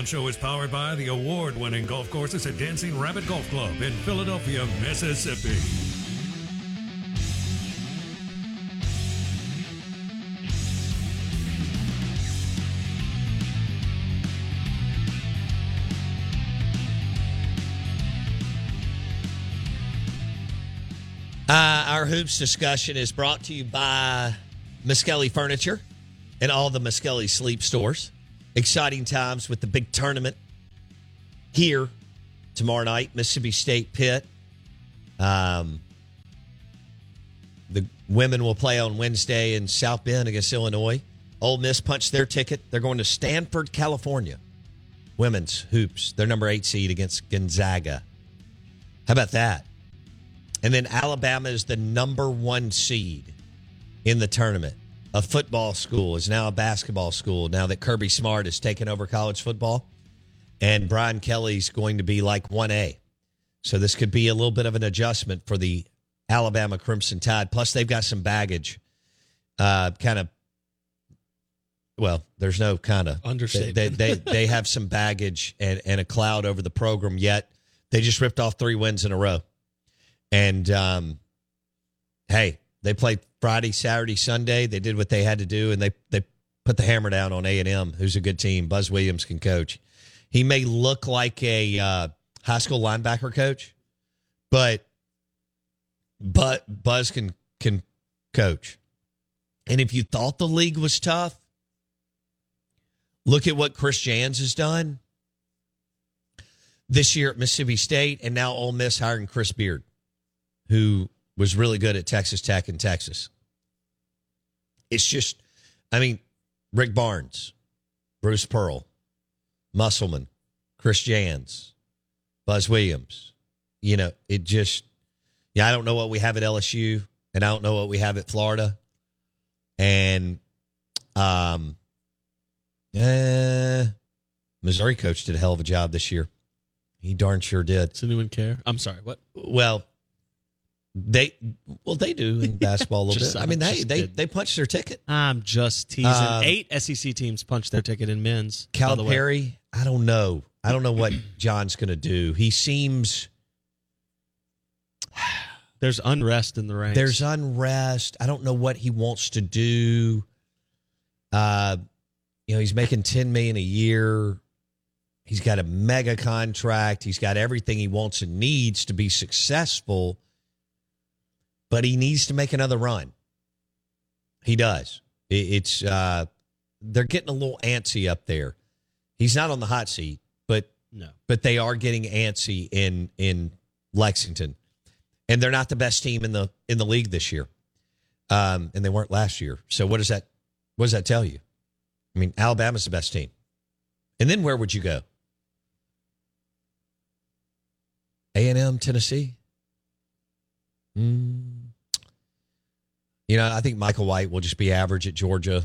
Show is powered by the award winning golf courses at Dancing Rabbit Golf Club in Philadelphia, Mississippi. Uh, our hoops discussion is brought to you by Muskelly Furniture and all the Muskelly sleep stores. Exciting times with the big tournament here tomorrow night, Mississippi State Pitt. Um, the women will play on Wednesday in South Bend against Illinois. Ole Miss punched their ticket. They're going to Stanford, California. Women's hoops, their number eight seed against Gonzaga. How about that? And then Alabama is the number one seed in the tournament. A football school is now a basketball school now that Kirby Smart has taken over college football. And Brian Kelly's going to be like 1A. So this could be a little bit of an adjustment for the Alabama Crimson Tide. Plus, they've got some baggage. Uh, kind of, well, there's no kind of Understatement. They, they, they, they have some baggage and, and a cloud over the program, yet they just ripped off three wins in a row. And um, hey, they played Friday, Saturday, Sunday. They did what they had to do, and they they put the hammer down on A and M, who's a good team. Buzz Williams can coach. He may look like a uh, high school linebacker coach, but but Buzz can can coach. And if you thought the league was tough, look at what Chris Jans has done this year at Mississippi State, and now Ole Miss hiring Chris Beard, who was really good at Texas Tech and Texas. It's just, I mean, Rick Barnes, Bruce Pearl, Musselman, Chris Jans, Buzz Williams. You know, it just, yeah, I don't know what we have at LSU, and I don't know what we have at Florida. And, um, eh, Missouri coach did a hell of a job this year. He darn sure did. Does anyone care? I'm sorry. What? Well, they well they do in basketball a little Just- bit. I mean, they they kidding. they punched their ticket. I'm just teasing. Um, Eight SEC teams punched their ticket in men's. way. Calipari, I don't know. I don't know what John's going to do. He seems There's unrest in the ranks. there's unrest. I don't know what he wants to do. Uh, you know, he's making ten million a year. He's got a mega contract. He's got everything he wants and needs to be successful, but he needs to make another run. He does. It's uh, they're getting a little antsy up there. He's not on the hot seat. but No. but they are getting antsy in in Lexington, and they're not the best team in the in the league this year, um, and they weren't last year. So what does that what does that tell you? I mean, Alabama's the best team, and then where would you go? A and M, Tennessee. Mm. You know, I think Michael White will just be average at Georgia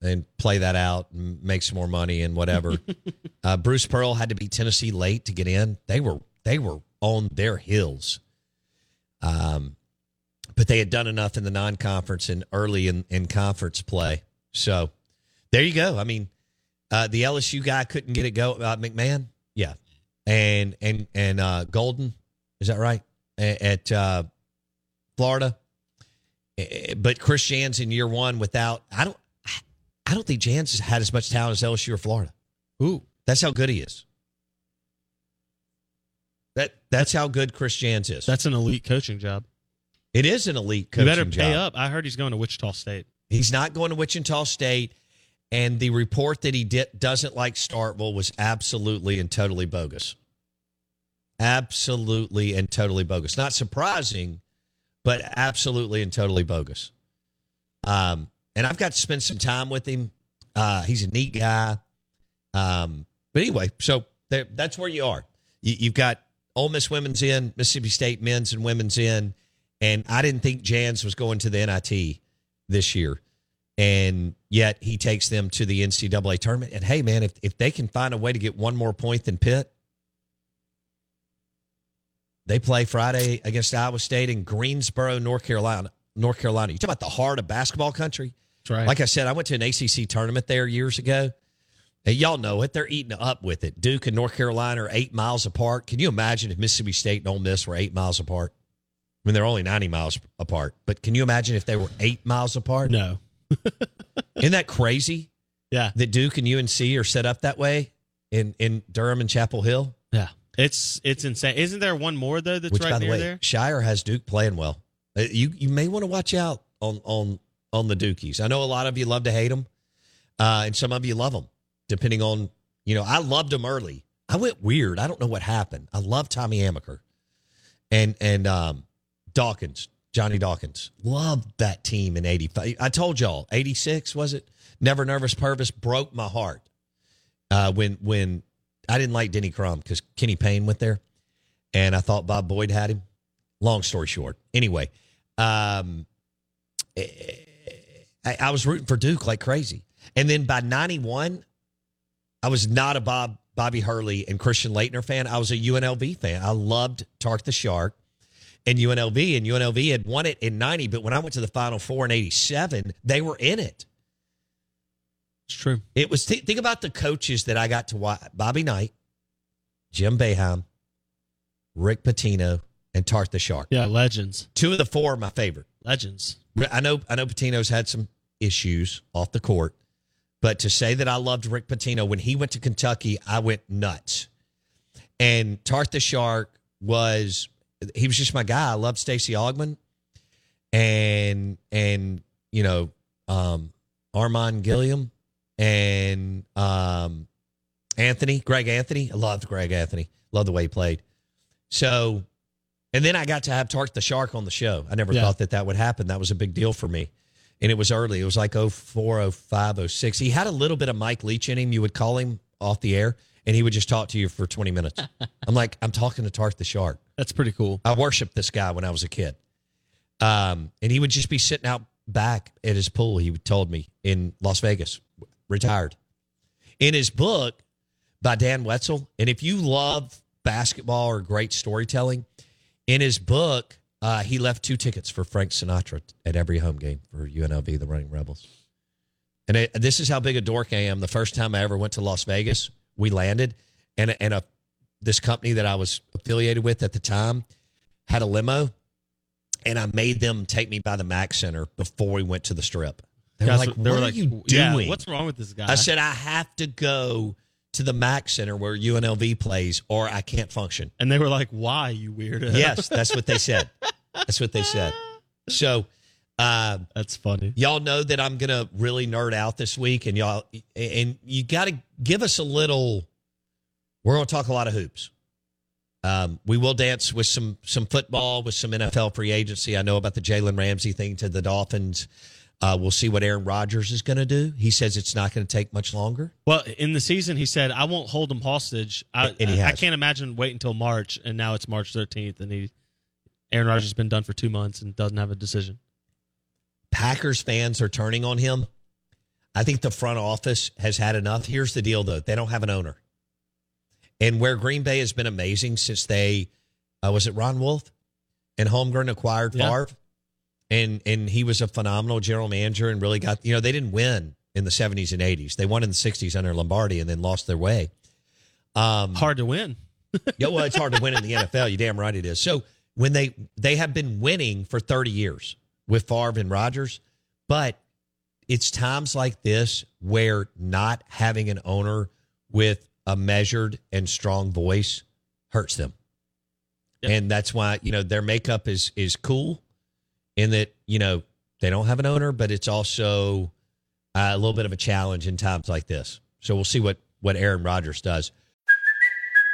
and play that out and make some more money and whatever. uh, Bruce Pearl had to beat Tennessee late to get in. They were they were on their heels. Um, but they had done enough in the non-conference and early in, in conference play. So there you go. I mean, uh, the LSU guy couldn't get it go. Uh, McMahon, yeah, and and and uh, Golden, is that right? A- At uh, Florida, Eh, but Chris Jans in year one without I don't I don't think Jans has had as much talent as LSU or Florida. Ooh. That's how good he is. That that's how good Chris Jans is. That's an elite coaching job. it is an elite You better pay job. up. I heard he's going to Wichita State. He's not going to Wichita State, and the report that he did, doesn't like Starkville was absolutely and totally bogus. Absolutely and totally bogus. Not surprising, but absolutely and totally bogus. Um, and I've got to spend some time with him. Uh, he's a neat guy. Um, but anyway, so there, that's where you are. You, you've got Ole Miss women's in, Mississippi State men's and women's in, and I didn't think Jans was going to the NIT this year, and yet he takes them to the NCAA tournament. And hey, man, if if they can find a way to get one more point than Pitt, they play Friday against Iowa State in Greensboro, North Carolina. North Carolina. You talk about the heart of basketball country. That's right. Like I said, I went to an ACC tournament there years ago. And y'all know it. They're eating up with it. Duke and North Carolina are eight miles apart. Can you imagine if Mississippi State and Ole Miss were eight miles apart? I mean, they're only 90 miles apart. But can you imagine if they were eight miles apart? no. Isn't that crazy Yeah. that Duke and UNC are set up that way in, in Durham and Chapel Hill? It's it's insane. Isn't there one more though that's Which, right by the near way, there? Scheyer has Duke playing well. Uh, You you may want to watch out on on on the Dukies. I know a lot of you love to hate them, uh, and some of you love them, depending on you know. I loved them early. I went weird. I don't know what happened. I love Tommy Amaker, and and um, Dawkins, Johnny Dawkins. Loved that team in '85. I told y'all, '86 was it? Never Nervous Pervis broke my heart uh, when when I didn't like Denny Crum because Kenny Payne went there, and I thought Bob Boyd had him. Long story short, anyway, um, I, I was rooting for Duke like crazy, and then by '91, I was not a Bob Bobby Hurley and Christian Laettner fan. I was a UNLV fan. I loved Tark the Shark and UNLV, and UNLV had won it in '90. But when I went to the Final Four in '87, they were in it. It's true. It was think about the coaches that I got to watch: Bobby Knight, Jim Boeheim, Rick Pitino, and Tark the Shark. Yeah, legends. Two of the four are my favorite. Legends. I know I know Pitino's had some issues off the court, but to say that I loved Rick Pitino when he went to Kentucky, I went nuts. And Tark the Shark was he was just my guy. I loved Stacey Augmon and and you know um Armen Gilliam and um Anthony, Greg Anthony. I loved Greg Anthony. Loved the way he played. So and then I got to have Tark the Shark on the show. I never Yeah. thought that that would happen. That was a big deal for me. And it was early. It was like 04, 05, 06. He had a little bit of Mike Leach in him. You would call him off the air and he would just talk to you for 20 minutes. I'm like, I'm talking to Tark the Shark. That's pretty cool. I worshiped this guy when I was a kid. Um, and he would just be sitting out back at his pool, he told me, in Las Vegas, retired. In his book by Dan Wetzel, and if you love basketball or great storytelling, in his book, uh, he left two tickets for Frank Sinatra at every home game for UNLV, the Running Rebels. And it, this is how big a dork I am. The first time I ever went to Las Vegas, we landed, and and a this company that I was affiliated with at the time had a limo, and I made them take me by the Mack Center before we went to the Strip. They were Guys, like, "What are you yeah, doing?" what's wrong with this guy? I said, "I have to go to the Mack Center where UNLV plays, or I can't function." and they were like, "Why, you weirdo?" yes, that's what they said. That's what they said. So, uh, that's funny. y'all know that I'm gonna really nerd out this week, and y'all, and you got to give us a little We're going to talk a lot of hoops. Um, we will dance with some some football, with some NFL free agency. I know about the Jalen Ramsey thing to the Dolphins. Uh, we'll see what Aaron Rodgers is going to do. He says it's not going to take much longer. Well, in the season, he said, "I won't hold them hostage." I, And he I, I can't imagine waiting until March, and now it's March 13th, and he, Aaron Rodgers has been done for two months and doesn't have a decision. Packers fans are turning on him. I think the front office has had enough. Here's the deal, though: they don't have an owner, and where Green Bay has been amazing since they uh, was it Ron Wolf and Holmgren acquired Yeah. Favre, and and he was a phenomenal general manager and really got you know they didn't win in the 70s and 80s. They won in the 60s under Lombardi and then lost their way. Um, Hard to win. yeah, well, it's hard to win in the NFL. You damn right it is. So when they they have been winning for 30 years with Favre and Rodgers, but it's times like this where not having an owner with a measured and strong voice hurts them. Yep. And that's why, you know, their makeup is is cool in that, you know, they don't have an owner, but it's also uh, a little bit of a challenge in times like this. So we'll see what what Aaron Rodgers does.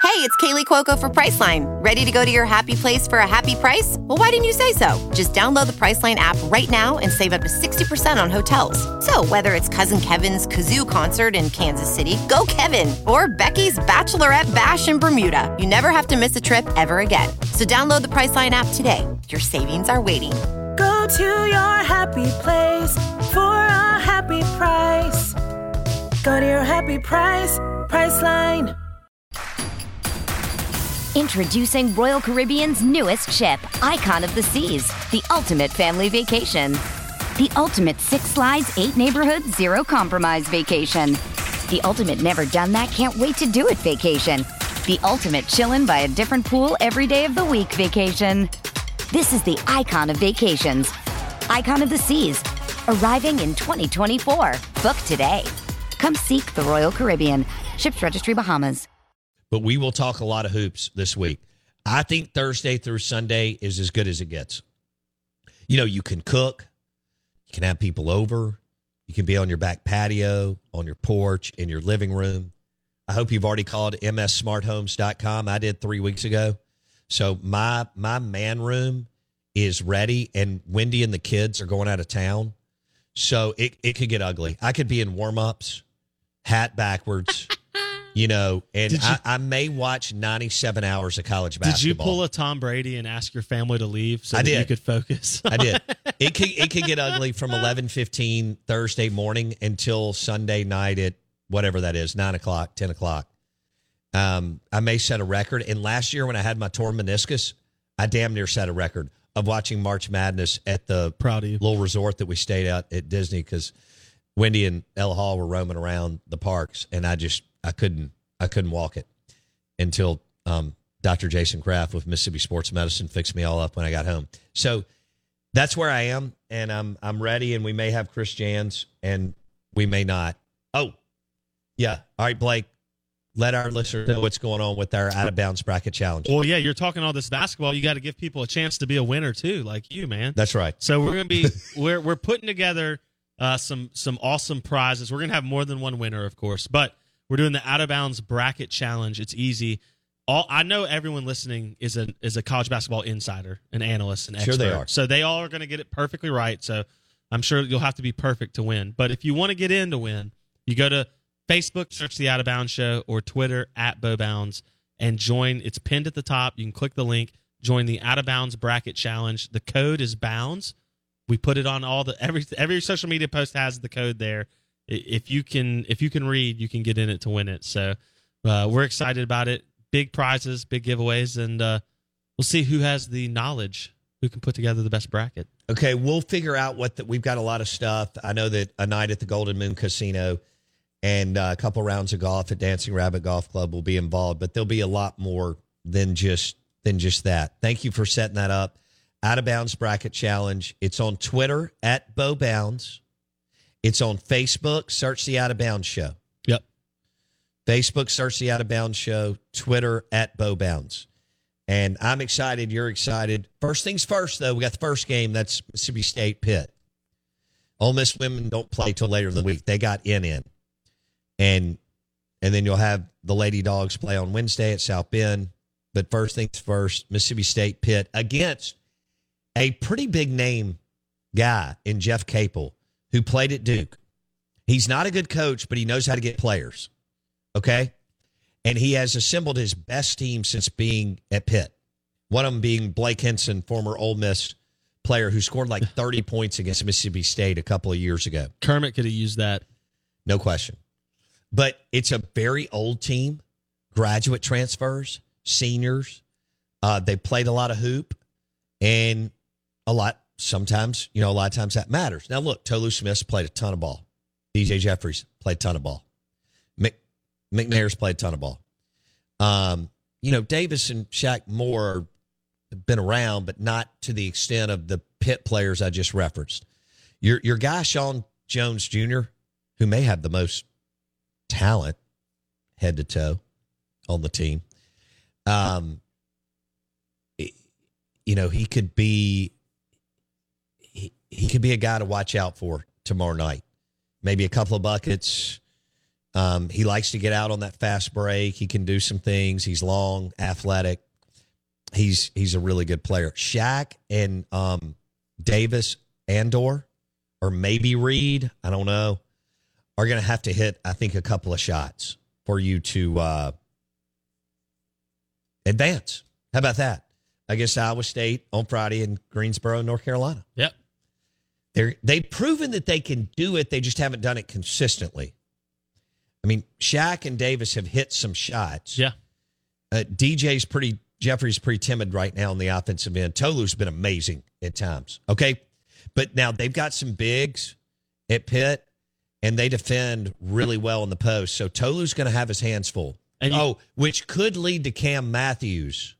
Hey, it's Kaley Cuoco for Priceline. Ready to go to your happy place for a happy price? Well, why didn't you say so? Just download the Priceline app right now and save up to 60% on hotels. So, whether it's Cousin Kevin's Kazoo concert in Kansas City, go Kevin, or Becky's Bachelorette Bash in Bermuda, you never have to miss a trip ever again. So, download the Priceline app today. Your savings are waiting. Go to your happy place for a happy price. Go to your happy price, Priceline. Introducing Royal Caribbean's newest ship, Icon of the Seas, the ultimate family vacation. The ultimate six slides, eight neighborhoods, zero compromise vacation. The ultimate never done that, can't wait to do it vacation. The ultimate chillin' by a different pool every day of the week vacation. This is the icon of vacations. Icon of the Seas, arriving in 2024. Book today. Come seek the Royal Caribbean. Ships Registry Bahamas. but we will talk a lot of hoops this week. I think Thursday through Sunday is as good as it gets. You know, you can cook, you can have people over, you can be on your back patio, on your porch, in your living room. I hope you've already called mssmarthomes.com. I did three weeks ago. So my my man room is ready and Wendy and the kids are going out of town. So it, it could get ugly. I could be in warm ups, hat backwards, you know, and you- I, I may watch 97 hours of college basketball. Did you pull a Tom Brady and ask your family to leave so I that you could focus? I did. It could it could get ugly from eleven fifteen Thursday morning until Sunday night at whatever that is, nine o'clock, ten o'clock. Um, I may set a record. And last year when I had my torn meniscus, I damn near set a record of watching March Madness at the Proud of you. little resort that we stayed at at Disney because Wendy and Ella Hall were roaming around the parks, and I just I couldn't I couldn't walk it until um, Dr. Jason Kraft with Mississippi Sports Medicine fixed me all up when I got home. So that's where I am, and I'm I'm ready. And we may have Chris Jans, and we may not. Oh, yeah. All right, Blake. Let our listeners know what's going on with our out of bounds bracket challenge. Well, yeah, you're talking all this basketball. You got to give people a chance to be a winner too, like you, man. That's right. So we're gonna be we're we're putting together uh, some some awesome prizes. We're gonna have more than one winner, of course, but we're doing the out of bounds bracket challenge. It's easy. All I know, everyone listening is a is a college basketball insider, an analyst, an expert. Sure they are. So they all are going to get it perfectly right. So I'm sure you'll have to be perfect to win. But if you want to get in to win, you go to Facebook, search the Out of Bounds Show, or Twitter at BoBounds, and join. It's pinned at the top. You can click the link. Join the Out of Bounds Bracket Challenge. The code is Bounds. We put it on all the every every social media post has the code there. If you can if you can read, you can get in it to win it. So uh, we're excited about it. Big prizes, big giveaways, and uh, we'll see who has the knowledge, who can put together the best bracket. Okay, we'll figure out what the, we've got a lot of stuff. I know that a night at the Golden Moon Casino and uh, a couple rounds of golf at Dancing Rabbit Golf Club will be involved, but there'll be a lot more than just than just that. Thank you for setting that up. Out of Bounds Bracket Challenge. It's on Twitter at Bo Bounds. It's on Facebook. Search the Out of Bounds Show. Yep. Facebook, search the Out of Bounds Show. Twitter at Bo Bounds. And I'm excited. You're excited. First things first, though, we got the first game. That's Mississippi State Pitt. Ole Miss women don't play till later in the week. They got in in. And and then you'll have the Lady Dogs play on Wednesday at South Bend. But first things first, Mississippi State Pitt against a pretty big name guy in Jeff Capel who played at Duke. He's not a good coach, but he knows how to get players. Okay. And he has assembled his best team since being at Pitt. One of them being Blake Hinson, former Ole Miss player who scored like 30 points against Mississippi State a couple of years ago. Kermit could have used that. No question. But it's a very old team, graduate transfers, seniors. Uh, they played a lot of hoop and a lot, sometimes, you know, a lot of times that matters. Now, look, Tolu Smith's played a ton of ball. DJ Jeffries played a ton of ball. Mc, McNair's played a ton of ball. Um, you know, Davis and Shaq Moore have been around, but not to the extent of the Pitt players I just referenced. Your your guy Shawn Jones Jr., who may have the most talent head to toe on the team. Um, you know, he could be he, he could be a guy to watch out for tomorrow night. Maybe a couple of buckets. Um, he likes to get out on that fast break. He can do some things. He's long, athletic. He's he's a really good player. Shaq and um, Davis Andor, or maybe Reed, I don't know, are going to have to hit. I think a couple of shots for you to uh, advance. How about that? Against Iowa State on Friday in Greensboro, North Carolina. Yep. They're, they've proven that they can do it. They just haven't done it consistently. I mean, Shaq and Davis have hit some shots. Yeah. Uh, DJ's pretty, Jeffries's pretty timid right now on the offensive end. Tolu's been amazing at times. Okay. But now they've got some bigs at Pitt and they defend really well in the post. So Tolu's going to have his hands full. You- oh, which could lead to Cam Matthews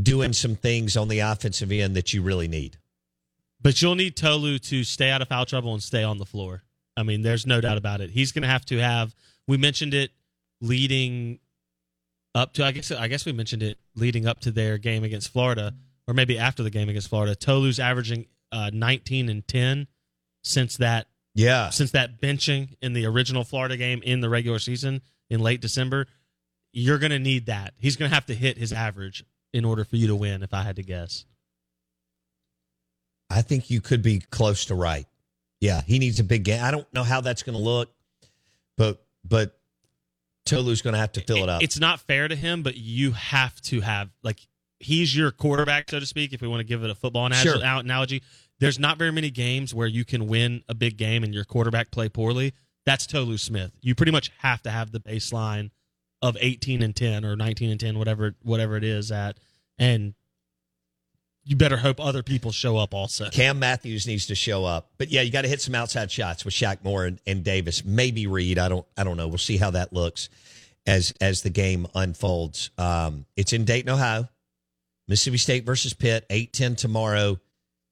doing some things on the offensive end that you really need. But you'll need Tolu to stay out of foul trouble and stay on the floor. I mean, there's no doubt about it. He's going to have to have. We mentioned it leading up to. I guess. I guess we mentioned it leading up to their game against Florida, or maybe after the game against Florida. Tolu's averaging uh, 19 and 10 since that Yeah. since that benching in the original Florida game in the regular season in late December. You're going to need that. He's going to have to hit his average in order for you to win. If I had to guess. I think you could be close to right. Yeah, he needs a big game. I don't know how that's going to look, but but Tolu's going to have to fill it up. It's not fair to him, but you have to have like he's your quarterback, so to speak. If we want to give it a football analogy, Sure. analogy, there's not very many games where you can win a big game and your quarterback play poorly. That's Tolu Smith. You pretty much have to have the baseline of 18 and 10 or 19 and 10, whatever whatever it is at, and you better hope other people show up also. Cam Matthews needs to show up, but yeah, you got to hit some outside shots with Shaq Moore and, and Davis. Maybe Reed. I don't. I don't know. We'll see how that looks as as the game unfolds. Um, it's in Dayton, Ohio. Mississippi State versus Pitt, eight ten tomorrow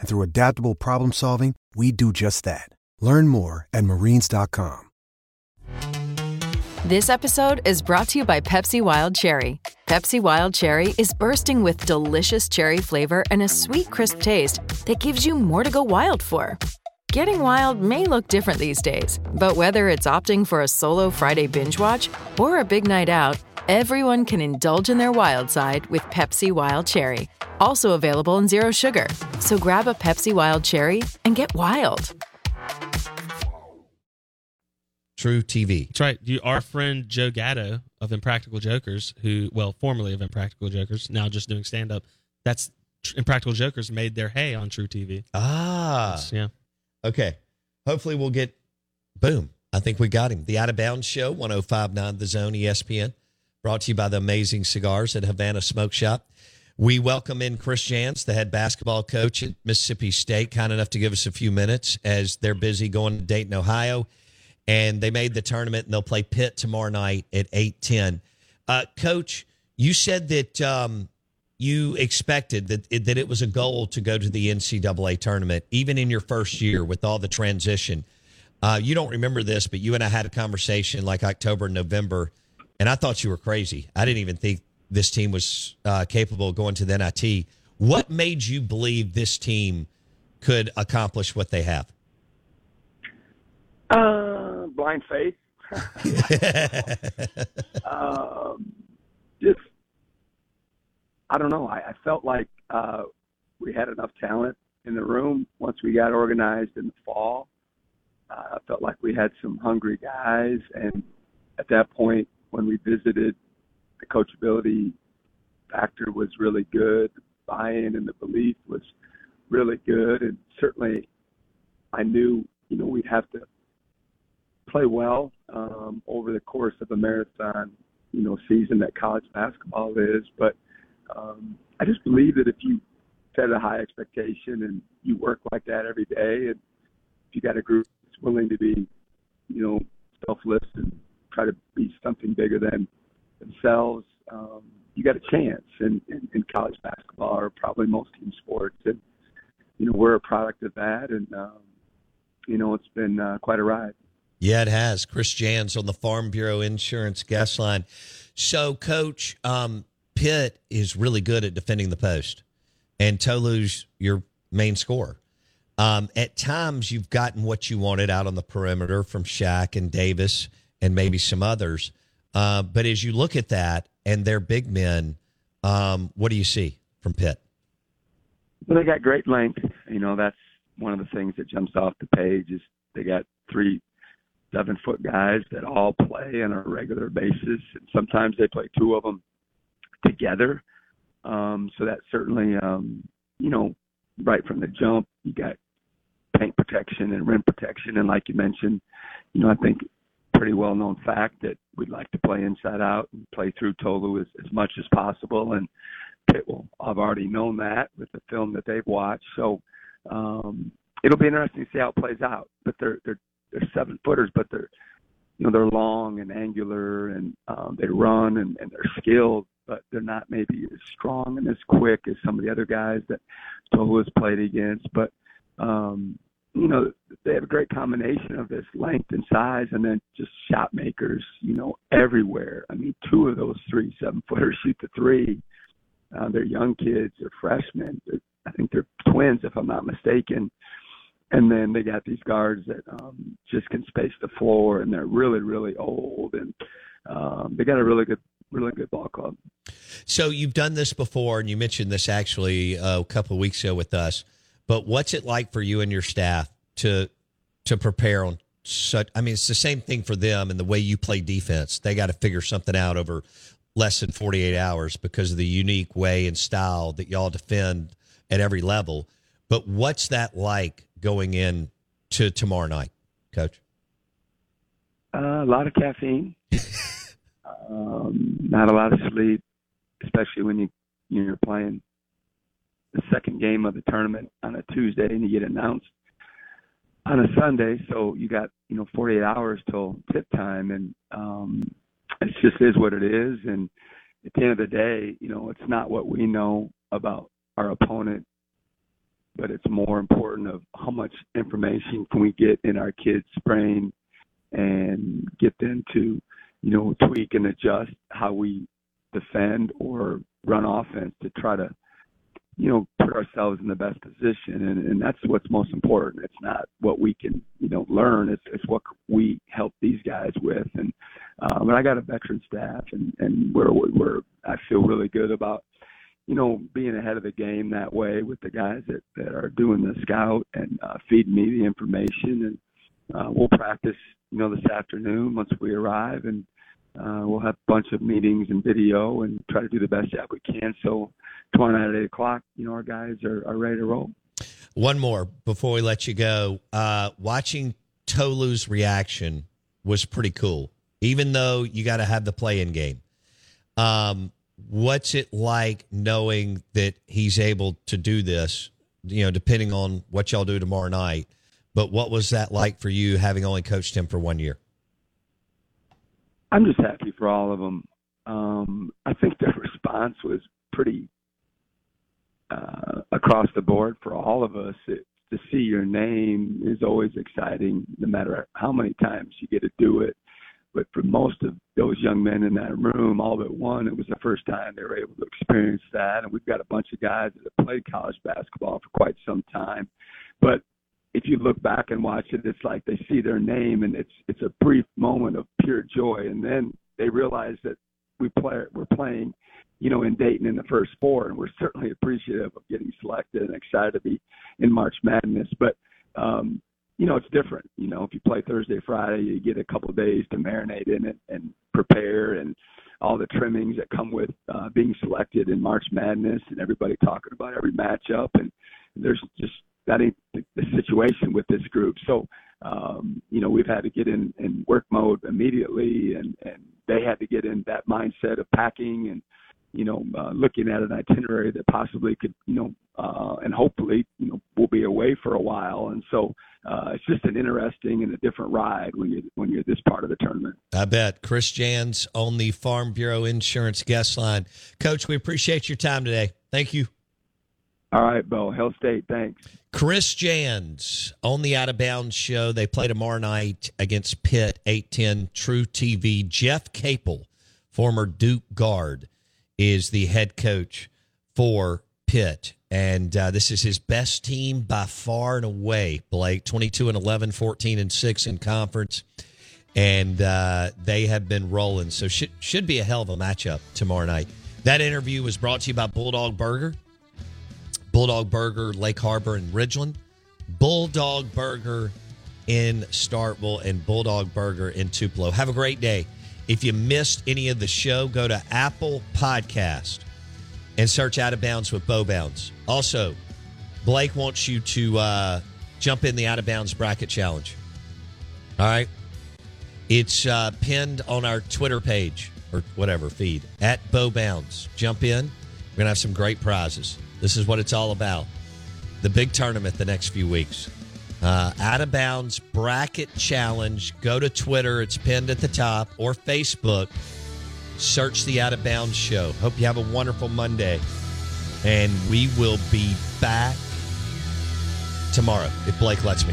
And through adaptable problem solving, we do just that. Learn more at marines.com. This episode is brought to you by Pepsi Wild Cherry. Pepsi Wild Cherry is bursting with delicious cherry flavor and a sweet, crisp taste that gives you more to go wild for. Getting wild may look different these days, but whether it's opting for a solo Friday binge watch or a big night out, everyone can indulge in their wild side with Pepsi Wild Cherry. Also available in Zero Sugar. So grab a Pepsi Wild Cherry and get wild. truTV. That's right. You, our friend Joe Gatto of Impractical Jokers, who, well, formerly of Impractical Jokers, now just doing stand up. That's Impractical Jokers made their hay on truTV. Ah, That's- yeah. Okay. Hopefully we'll get boom. I think we got him. The Out of Bounds Show, 1059 The Zone ESPN, brought to you by the amazing cigars at Havana Smoke Shop. We welcome in Chris Jans, the head basketball coach at Mississippi State, kind enough to give us a few minutes as they're busy going to Dayton, Ohio. And they made the tournament and they'll play Pitt tomorrow night at 810. Uh, coach, you said that um, you expected that it, that it was a goal to go to the NCAA tournament, even in your first year with all the transition. Uh, you don't remember this, but you and I had a conversation like October, November, and I thought you were crazy. I didn't even think this team was uh, capable of going to the NIT. What made you believe this team could accomplish what they have? Uh, blind faith. um, just, I don't know. I, I felt like uh, we had enough talent in the room once we got organized in the fall. Uh, I felt like we had some hungry guys, and at that point, when we visited, the coachability factor was really good. The buy-in and the belief was really good, and certainly, I knew you know we'd have to play well um, over the course of a marathon, you know, season that college basketball is. But um, I just believe that if you set a high expectation and you work like that every day, and if you got a group that's willing to be, you know, selfless and try to be something bigger than themselves, um, you got a chance in, in, in college basketball or probably most team sports. And you know, we're a product of that, and um, you know, it's been uh, quite a ride. Yeah, it has. Chris Jans on the Farm Bureau Insurance guest line. So, Coach, um, Pitt is really good at defending the post, and Tolu's your main scorer. Um, at times, you've gotten what you wanted out on the perimeter from Shaq and Davis and maybe some others. Uh, but as you look at that and their big men, um, what do you see from Pitt? Well, they got great length. You know, that's one of the things that jumps off the page is they got three seven foot guys that all play on a regular basis. And sometimes they play two of them together. Um, so that certainly, um, you know, right from the jump, you got paint protection and rim protection. And like you mentioned, you know, I think pretty well known fact that we'd like to play inside out and play through Tolu as, as much as possible. And Pitt will have already known that with the film that they've watched. So um, it'll be interesting to see how it plays out. But they're they're they're seven footers, but they're you know they're long and angular and um, they run and, and they're skilled, but they're not maybe as strong and as quick as some of the other guys that Tolu has played against. But um, you know they have a great combination of this length and size, and then just shot makers, you know, everywhere. I mean, two of those three seven footers shoot the three. Uh, they're young kids, they're freshmen. They're, I think they're twins, if I'm not mistaken. And then they got these guards that um, just can space the floor, and they're really, really old, and um, they got a really good, really good ball club. So you've done this before, and you mentioned this actually uh, a couple of weeks ago with us. But what's it like for you and your staff to to prepare on such? I mean, it's the same thing for them and the way you play defense. They got to figure something out over less than forty eight hours because of the unique way and style that y'all defend at every level. But what's that like going in to tomorrow night, Coach? Uh, a lot of caffeine, um, not a lot of sleep, especially when you you're playing the second game of the tournament on a Tuesday and you get announced on a Sunday. So you got you know 48 hours till tip time, and um, it just is what it is. And at the end of the day, you know, it's not what we know about our opponent but it's more important of how much information can we get in our kids' brain and get them to, you know, tweak and adjust how we defend or run offense to try to, you know, put ourselves in the best position. And, and that's what's most important. It's not what we can, you know, learn. It's, it's what we help these guys with. And, um, and I got a veteran staff and, and we're, we're, I feel really good about, you know, being ahead of the game that way with the guys that, that are doing the scout and uh, feeding me the information. And uh, we'll practice, you know, this afternoon once we arrive, and uh, we'll have a bunch of meetings and video and try to do the best job we can. So tomorrow night at eight o'clock, you know, our guys are, are ready to roll. One more before we let you go. Uh, watching Tolu's reaction was pretty cool, even though you got to have the play in game. Um, what's it like knowing that he's able to do this, you know, depending on what y'all do tomorrow night? But what was that like for you having only coached him for one year? I'm just happy for all of them. Um, I think their response was pretty uh, across the board for all of us. It, to see your name is always exciting, no matter how many times you get to do it. But for most of those young men in that room, all but one, it was the first time they were able to experience that. And we've got a bunch of guys that have played college basketball for quite some time. But if you look back and watch it, it's like they see their name and it's it's a brief moment of pure joy, and then they realize that we play we're playing, you know, in Dayton in the first four, and we're certainly appreciative of getting selected and excited to be in March Madness. But um, you know, it's different. You know, if you play Thursday, Friday, you get a couple of days to marinate in it and prepare and all the trimmings that come with uh, being selected in March Madness and everybody talking about every matchup and there's just that ain't the, situation with this group. So, um, you know, we've had to get in, in work mode immediately, and, and they had to get in that mindset of packing and, you know, uh, looking at an itinerary that possibly could, you know, uh, and hopefully, you know, we'll be away for a while. And so uh, it's just an interesting and a different ride when you're when you're this part of the tournament. I bet. Chris Jans on the Farm Bureau Insurance guest line. Coach, we appreciate your time today. Thank you. All right, Bo. Hail State, thanks. Chris Jans on the Out of Bounds show. They play tomorrow night against Pitt, 810 truTV. Jeff Capel, former Duke guard, is the head coach for Pitt. And uh, this is his best team by far and away, Blake. 22 and 11, 14 and 6 in conference. And uh, they have been rolling. So should, should be a hell of a matchup tomorrow night. That interview was brought to you by Bulldog Burger. Bulldog Burger, Lake Harbor, and Ridgeland. Bulldog Burger in Starkville and Bulldog Burger in Tupelo. Have a great day. If you missed any of the show, go to Apple Podcast and search Out of Bounds with Bo Bounds. Also, Blake wants you to uh, jump in the Out of Bounds Bracket Challenge. All right. It's uh, pinned on our Twitter page or whatever feed at Bo Bounds. Jump in. We're going to have some great prizes. This is what it's all about. The big tournament the next few weeks. Uh, out of bounds bracket challenge. Go to Twitter. It's pinned at the top or Facebook. Search the Out of Bounds show. Hope you have a wonderful Monday. And we will be back tomorrow if Blake lets me.